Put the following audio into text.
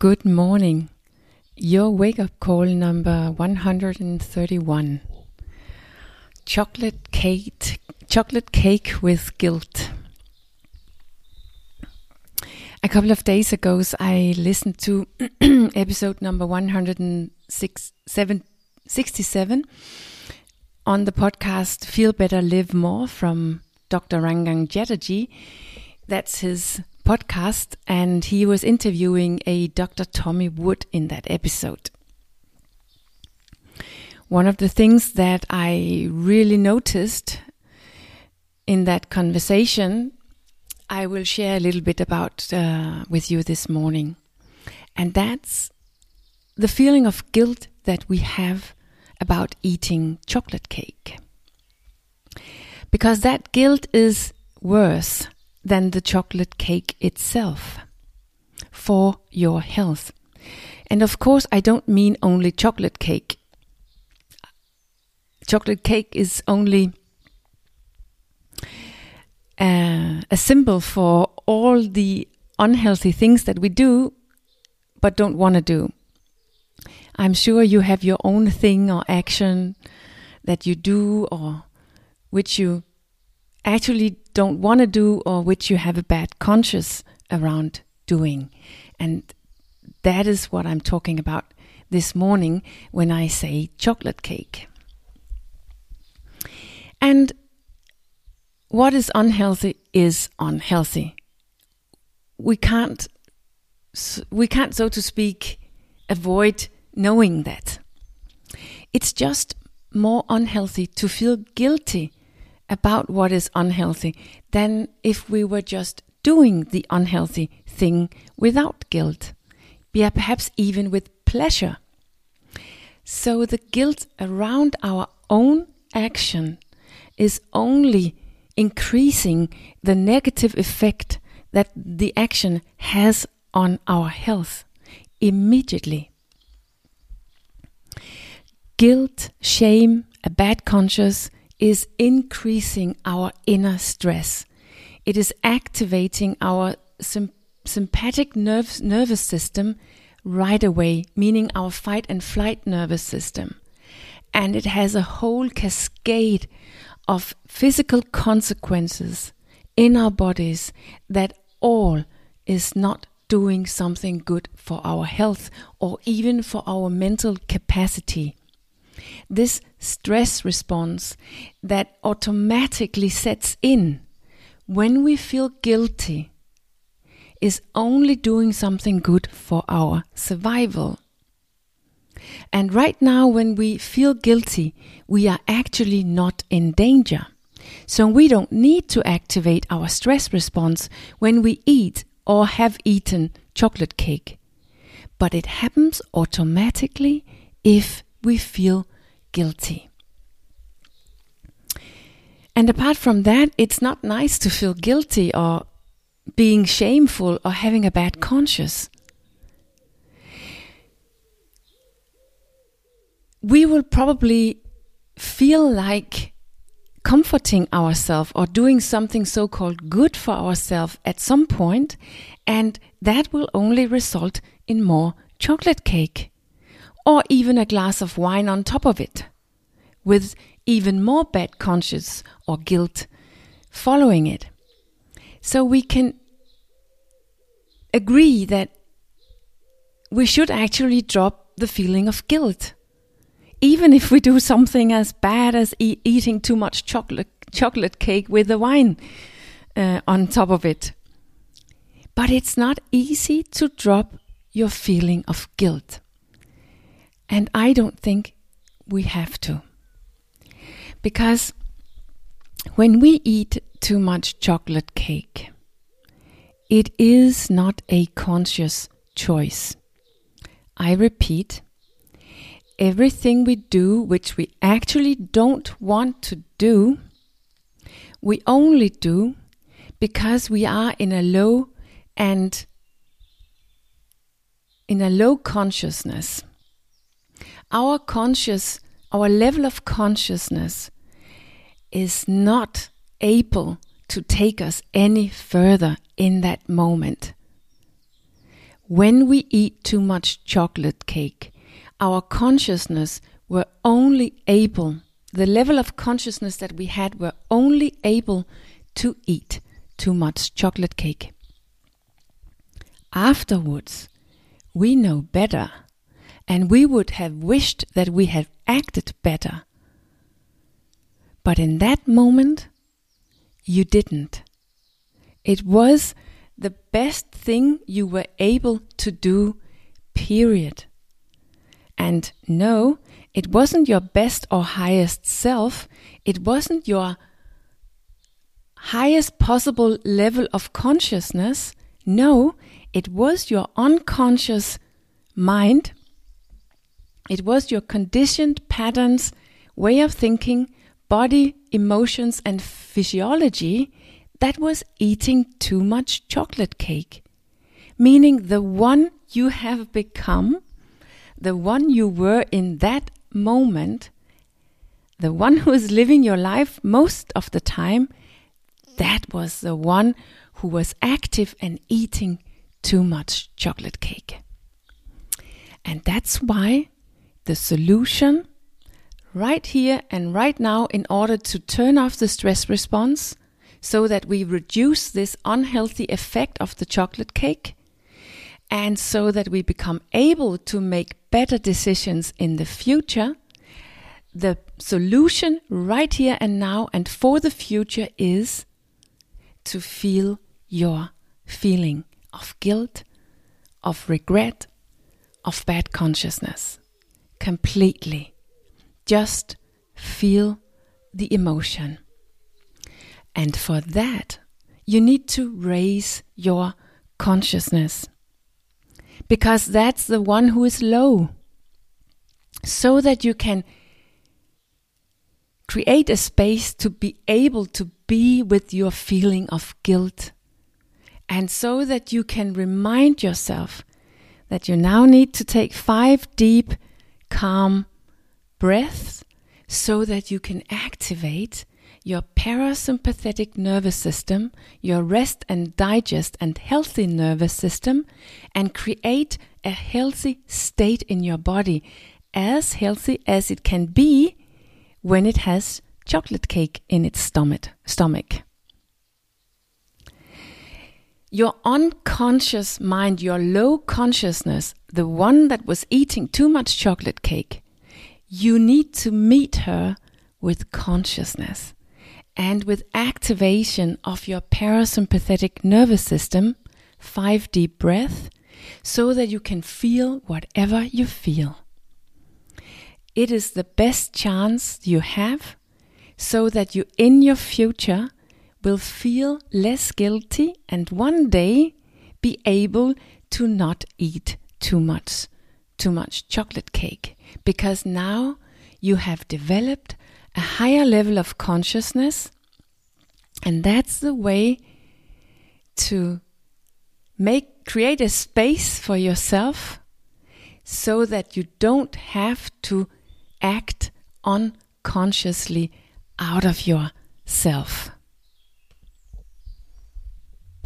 Good morning. Your wake up call number 131. Chocolate cake chocolate cake with guilt. A couple of days ago I listened to episode number 167 on the podcast Feel Better Live More from Dr. Rangan Chatterjee. That's his podcast, and he was interviewing a Dr. Tommy Wood in that episode. One of the things that I really noticed in that conversation, I will share a little bit about uh, with you this morning, and that's the feeling of guilt that we have about eating chocolate cake. Because that guilt is worse than the chocolate cake itself for your health. And of course, I don't mean only chocolate cake. Chocolate cake is only uh, a symbol for all the unhealthy things that we do but don't want to do. I'm sure you have your own thing or action that you do or which you actually don't want to do or which you have a bad conscience around doing. And that is what I'm talking about this morning when I say chocolate cake. And what is unhealthy is unhealthy. We can't we can't so to speak avoid knowing that. It's just more unhealthy to feel guilty about what is unhealthy than if we were just doing the unhealthy thing without guilt, yeah, perhaps even with pleasure. So the guilt around our own action is only increasing the negative effect that the action has on our health immediately. Guilt, shame, a bad conscience is increasing our inner stress. It is activating our sim- sympathetic nervous system right away, meaning our fight and flight nervous system. And it has a whole cascade of physical consequences in our bodies that all is not doing something good for our health or even for our mental capacity. This stress response that automatically sets in when we feel guilty is only doing something good for our survival. And right now, when we feel guilty, we are actually not in danger. So we don't need to activate our stress response when we eat or have eaten chocolate cake. But it happens automatically if we feel guilty. And apart from that, it's not nice to feel guilty or being shameful or having a bad conscience. We will probably feel like comforting ourselves or doing something so called good for ourselves at some point, and that will only result in more chocolate cake or even a glass of wine on top of it, with even more bad conscience or guilt following it. So we can agree that we should actually drop the feeling of guilt. Even if we do something as bad as e- eating too much chocolate chocolate cake with the wine uh, on top of it. But it's not easy to drop your feeling of guilt. And I don't think we have to. Because when we eat too much chocolate cake, it is not a conscious choice. I repeat, everything we do which we actually don't want to do, we only do because we are in a low and in a low consciousness our conscious, our level of consciousness is not able to take us any further in that moment. when we eat too much chocolate cake, our consciousness were only able, the level of consciousness that we had were only able to eat too much chocolate cake. Afterwards, we know better, and we would have wished that we had acted better. But in that moment, you didn't. It was the best thing you were able to do, period. And no, it wasn't your best or highest self, it wasn't your highest possible level of consciousness. No, it was your unconscious mind. It was your conditioned patterns, way of thinking, body, emotions, and physiology that was eating too much chocolate cake. Meaning the one you have become, the one you were in that moment, the one who is living your life most of the time, that was the one who was active and eating too much chocolate cake. And that's why the solution right here and right now in order to turn off the stress response so that we reduce this unhealthy effect of the chocolate cake and so that we become able to make better decisions in the future. The solution right here and now and for the future is to feel your feeling of guilt, of regret, of bad consciousness completely. Just feel the emotion. And for that, you need to raise your consciousness. Because that's the one who is low. So that you can create a space to be able to be with your feeling of guilt. And so that you can remind yourself that you now need to take five deep, calm breaths so that you can activate your parasympathetic nervous system, your rest and digest and healthy nervous system, and create a healthy state in your body, as healthy as it can be when it has chocolate cake in its stomach. stomach. Your unconscious mind, your low consciousness, the one that was eating too much chocolate cake, you need to meet her with consciousness and with activation of your parasympathetic nervous system, five deep breaths, so that you can feel whatever you feel. It is the best chance you have so that you in your future will feel less guilty and one day be able to not eat too much too much chocolate cake because now you have developed a higher level of consciousness. And that's the way to make create a space for yourself so that you don't have to act unconsciously out of yourself.